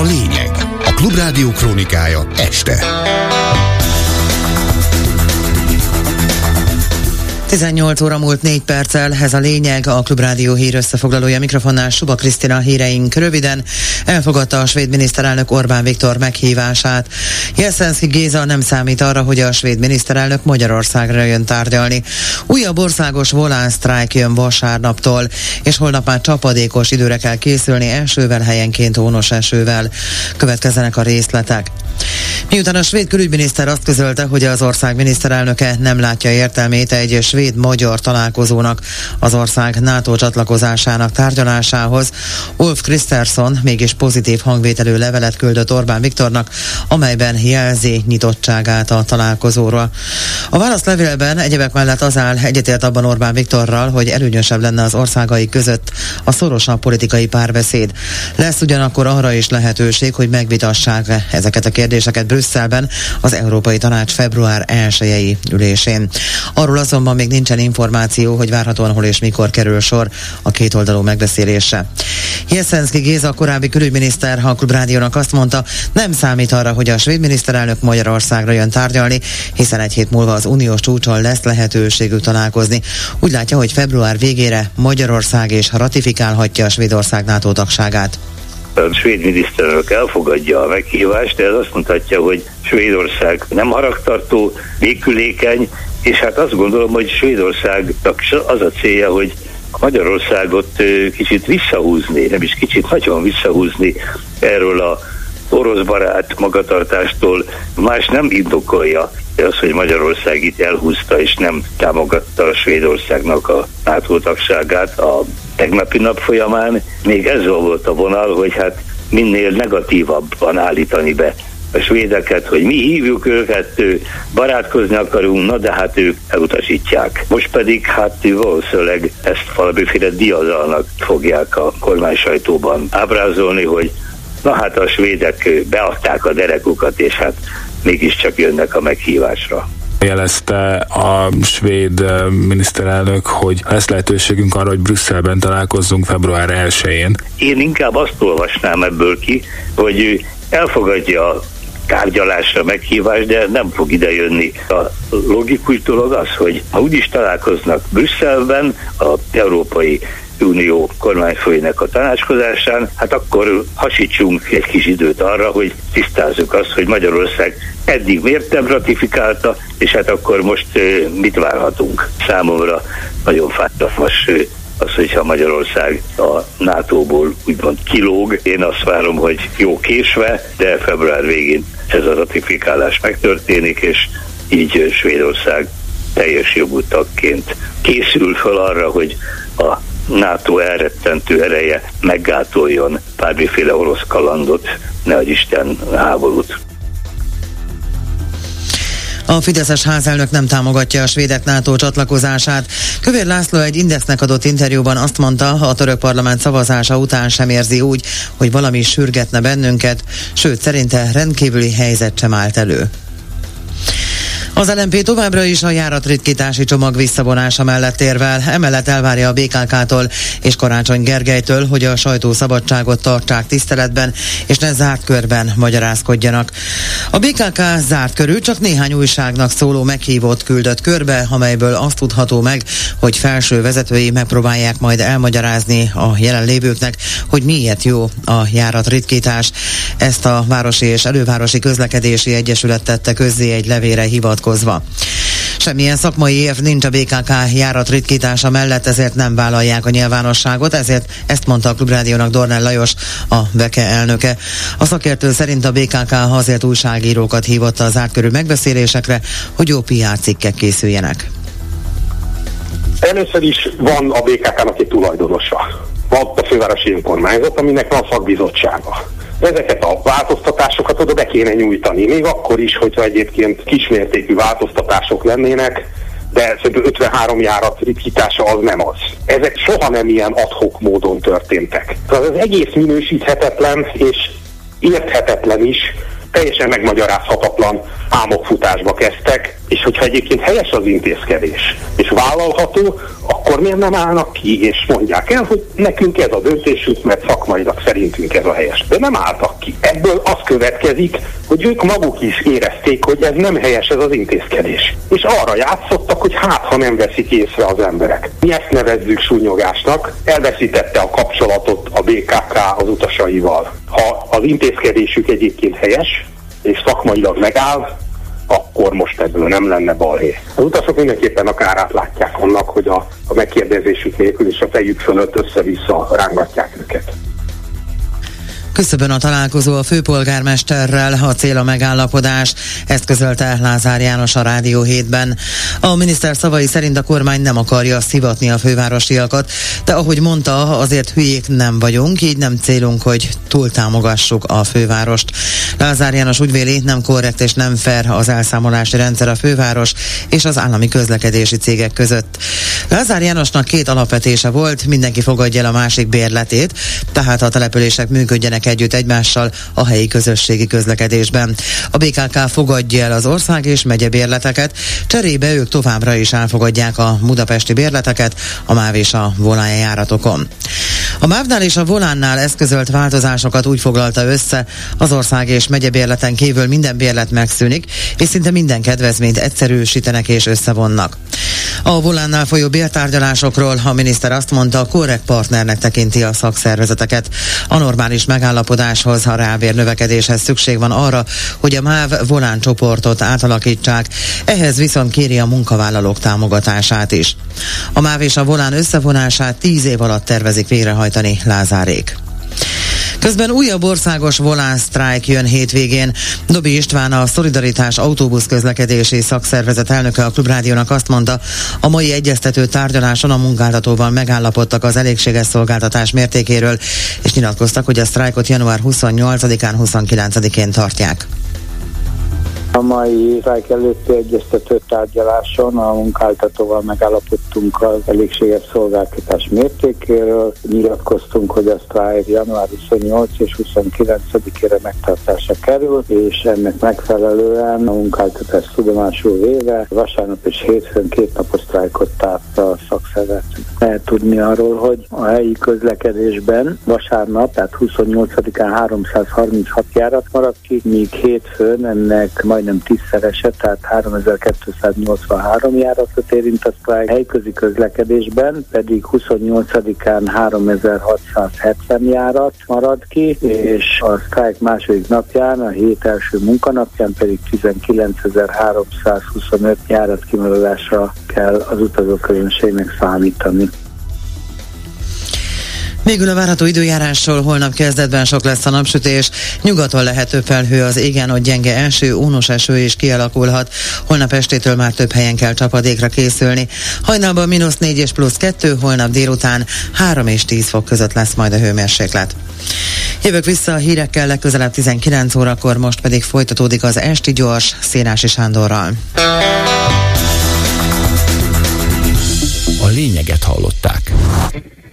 a lényeg. A Klubrádió krónikája este. 18 óra múlt 4 perccel, ez a lényeg, a Klubrádió hír összefoglalója mikrofonnál Suba Krisztina híreink röviden. Elfogadta a svéd miniszterelnök Orbán Viktor meghívását. Jeszenszki Géza nem számít arra, hogy a svéd miniszterelnök Magyarországra jön tárgyalni. Újabb országos volánsztrájk jön vasárnaptól, és holnap már csapadékos időre kell készülni elsővel helyenként ónos esővel. Következzenek a részletek. Miután a svéd külügyminiszter azt közölte, hogy az ország miniszterelnöke nem látja értelmét egy svéd-magyar találkozónak az ország NATO csatlakozásának tárgyalásához, Ulf Kristersson mégis pozitív hangvételű levelet küldött Orbán Viktornak, amelyben jelzi nyitottságát a találkozóra. A válaszlevélben egyebek mellett az áll egyetért abban Orbán Viktorral, hogy előnyösebb lenne az országai között a szorosabb politikai párbeszéd. Lesz ugyanakkor arra is lehetőség, hogy megvitassák ezeket a kérdéseket Brüsszelben az Európai Tanács február 1 ülésén. Arról azonban még nincsen információ, hogy várhatóan hol és mikor kerül sor a kétoldalú megbeszélésre. Jeszenszki Géza, korábbi külügyminiszter, a Klubrádiónak azt mondta, nem számít arra, hogy a svéd miniszterelnök Magyarországra jön tárgyalni, hiszen egy hét múlva az uniós csúcson lesz lehetőségük találkozni. Úgy látja, hogy február végére Magyarország is ratifikálhatja a Svédország NATO tagságát a svéd miniszterelnök elfogadja a meghívást, de ez azt mutatja, hogy Svédország nem haragtartó, békülékeny, és hát azt gondolom, hogy Svédországnak az a célja, hogy Magyarországot kicsit visszahúzni, nem is kicsit, nagyon visszahúzni erről a orosz barát magatartástól. Más nem indokolja az, hogy Magyarország itt elhúzta és nem támogatta a Svédországnak a NATO tagságát a tegnapi nap folyamán. Még ez volt a vonal, hogy hát minél negatívabban állítani be a svédeket, hogy mi hívjuk őket, barátkozni akarunk, na de hát ők elutasítják. Most pedig hát valószínűleg ezt valamiféle diadalnak fogják a kormány sajtóban ábrázolni, hogy na hát a svédek beadták a derekukat, és hát mégiscsak jönnek a meghívásra jelezte a svéd miniszterelnök, hogy lesz lehetőségünk arra, hogy Brüsszelben találkozzunk február 1-én. Én inkább azt olvasnám ebből ki, hogy elfogadja tárgyalásra meghívás, de nem fog idejönni. A logikus dolog az, hogy ha úgyis találkoznak Brüsszelben, a Európai Unió kormányfőinek a tanácskozásán, hát akkor hasítsunk egy kis időt arra, hogy tisztázzuk azt, hogy Magyarország eddig miért nem ratifikálta, és hát akkor most mit várhatunk. Számomra nagyon fájdalmas az, hogyha Magyarország a NATO-ból úgymond kilóg. Én azt várom, hogy jó késve, de február végén ez a ratifikálás megtörténik, és így Svédország teljes jogú tagként készül fel arra, hogy a NATO elrettentő ereje meggátoljon bármiféle orosz kalandot, ne Isten háborút. A Fideszes házelnök nem támogatja a svédek NATO csatlakozását. Kövér László egy Indexnek adott interjúban azt mondta, a török parlament szavazása után sem érzi úgy, hogy valami sürgetne bennünket, sőt szerinte rendkívüli helyzet sem állt elő. Az LMP továbbra is a járatritkítási csomag visszavonása mellett érvel, emellett elvárja a BKK-tól és Karácsony Gergelytől, hogy a sajtószabadságot tartsák tiszteletben, és ne zárt körben magyarázkodjanak. A BKK zárt körül csak néhány újságnak szóló meghívót küldött körbe, amelyből azt tudható meg, hogy felső vezetői megpróbálják majd elmagyarázni a jelenlévőknek, hogy miért jó a járatritkítás. Ezt a Városi és Elővárosi Közlekedési Egyesület tette közzé egy levére hivatkozva. Semmilyen szakmai érv nincs a BKK járat ritkítása mellett, ezért nem vállalják a nyilvánosságot, ezért ezt mondta a Klubrádiónak Dornel Lajos, a Veke elnöke. A szakértő szerint a BKK azért újságírókat hívotta az átkörű megbeszélésekre, hogy jó PR cikkek készüljenek. Először is van a BKK-nak egy tulajdonosa. Van a fővárosi önkormányzat, aminek van szakbizottsága ezeket a változtatásokat oda be kéne nyújtani, még akkor is, hogyha egyébként kismértékű változtatások lennének, de szerintem 53 járat ritkítása az nem az. Ezek soha nem ilyen adhok módon történtek. Tehát az egész minősíthetetlen és érthetetlen is, teljesen megmagyarázhatatlan álmokfutásba kezdtek, és hogyha egyébként helyes az intézkedés, és vállalható, akkor miért nem állnak ki, és mondják el, hogy nekünk ez a döntésünk, mert szakmailag szerintünk ez a helyes. De nem álltak ki. Ebből az következik, hogy ők maguk is érezték, hogy ez nem helyes ez az intézkedés. És arra játszottak, hogy hát, ha nem veszik észre az emberek. Mi ezt nevezzük súnyogásnak, elveszítette a kapcsolatot a BKK az utasaival. Ha az intézkedésük egyébként helyes, és szakmailag megáll, akkor most ebből nem lenne balhé. Az utasok mindenképpen a kárát annak, hogy a, a megkérdezésük nélkül és a fejük fölött össze-vissza rángatják őket. Küszöbön a találkozó a főpolgármesterrel, a cél a megállapodás, ezt közölte Lázár János a Rádió hétben. A miniszter szavai szerint a kormány nem akarja szivatni a fővárosiakat, de ahogy mondta, azért hülyék nem vagyunk, így nem célunk, hogy túltámogassuk a fővárost. Lázár János úgy véli, nem korrekt és nem fair az elszámolási rendszer a főváros és az állami közlekedési cégek között. Lázár Jánosnak két alapvetése volt, mindenki fogadja el a másik bérletét, tehát a települések működjenek együtt egymással a helyi közösségi közlekedésben. A BKK fogadja el az ország és megye bérleteket, cserébe ők továbbra is elfogadják a budapesti bérleteket a MÁV és a Volán járatokon. A MÁV-nál és a Volánnál eszközölt változásokat úgy foglalta össze, az ország és megye bérleten kívül minden bérlet megszűnik, és szinte minden kedvezményt egyszerűsítenek és összevonnak. A Volánnál folyó bértárgyalásokról a miniszter azt mondta, korrekt partnernek tekinti a szakszervezeteket. A normális megállapodáshoz, a rábér növekedéshez szükség van arra, hogy a MÁV Volán csoportot átalakítsák, ehhez viszont kéri a munkavállalók támogatását is. A MÁV és a Volán összevonását tíz év alatt tervezik végrehajtani Lázárék. Közben újabb országos volánsztrájk jön hétvégén. Dobi István, a Szolidaritás autóbusz közlekedési szakszervezet elnöke a Klubrádiónak azt mondta, a mai egyeztető tárgyaláson a munkáltatóval megállapodtak az elégséges szolgáltatás mértékéről, és nyilatkoztak, hogy a sztrájkot január 28-án, 29-én tartják. A mai sztrájk előtti egyeztető tárgyaláson a munkáltatóval megállapodtunk az elégséges szolgáltatás mértékéről. Nyilatkoztunk, hogy a sztrájk január 28 és 29-ére megtartása kerül, és ennek megfelelően a munkáltatás tudomásul véve vasárnap és hétfőn két napos sztrájkot tárt a szakszervezet. Lehet tudni arról, hogy a helyi közlekedésben vasárnap, tehát 28-án 336 járat maradt ki, míg hétfőn ennek majd majdnem tízszerese, tehát 3283 járatot érint a sztrájk, helyközi közlekedésben pedig 28-án 3670 járat marad ki, és a sztrájk második napján, a hét első munkanapján pedig 19325 járat kimaradásra kell az utazóközönségnek számítani. Végül a várható időjárásról holnap kezdetben sok lesz a napsütés, nyugaton lehet több felhő az égen, ott gyenge első, ónos eső is kialakulhat. Holnap estétől már több helyen kell csapadékra készülni. Hajnalban mínusz 4 és plusz 2, holnap délután 3 és 10 fok között lesz majd a hőmérséklet. Jövök vissza a hírekkel legközelebb 19 órakor, most pedig folytatódik az Esti Gyors Szénási Sándorral. A lényeget hallották.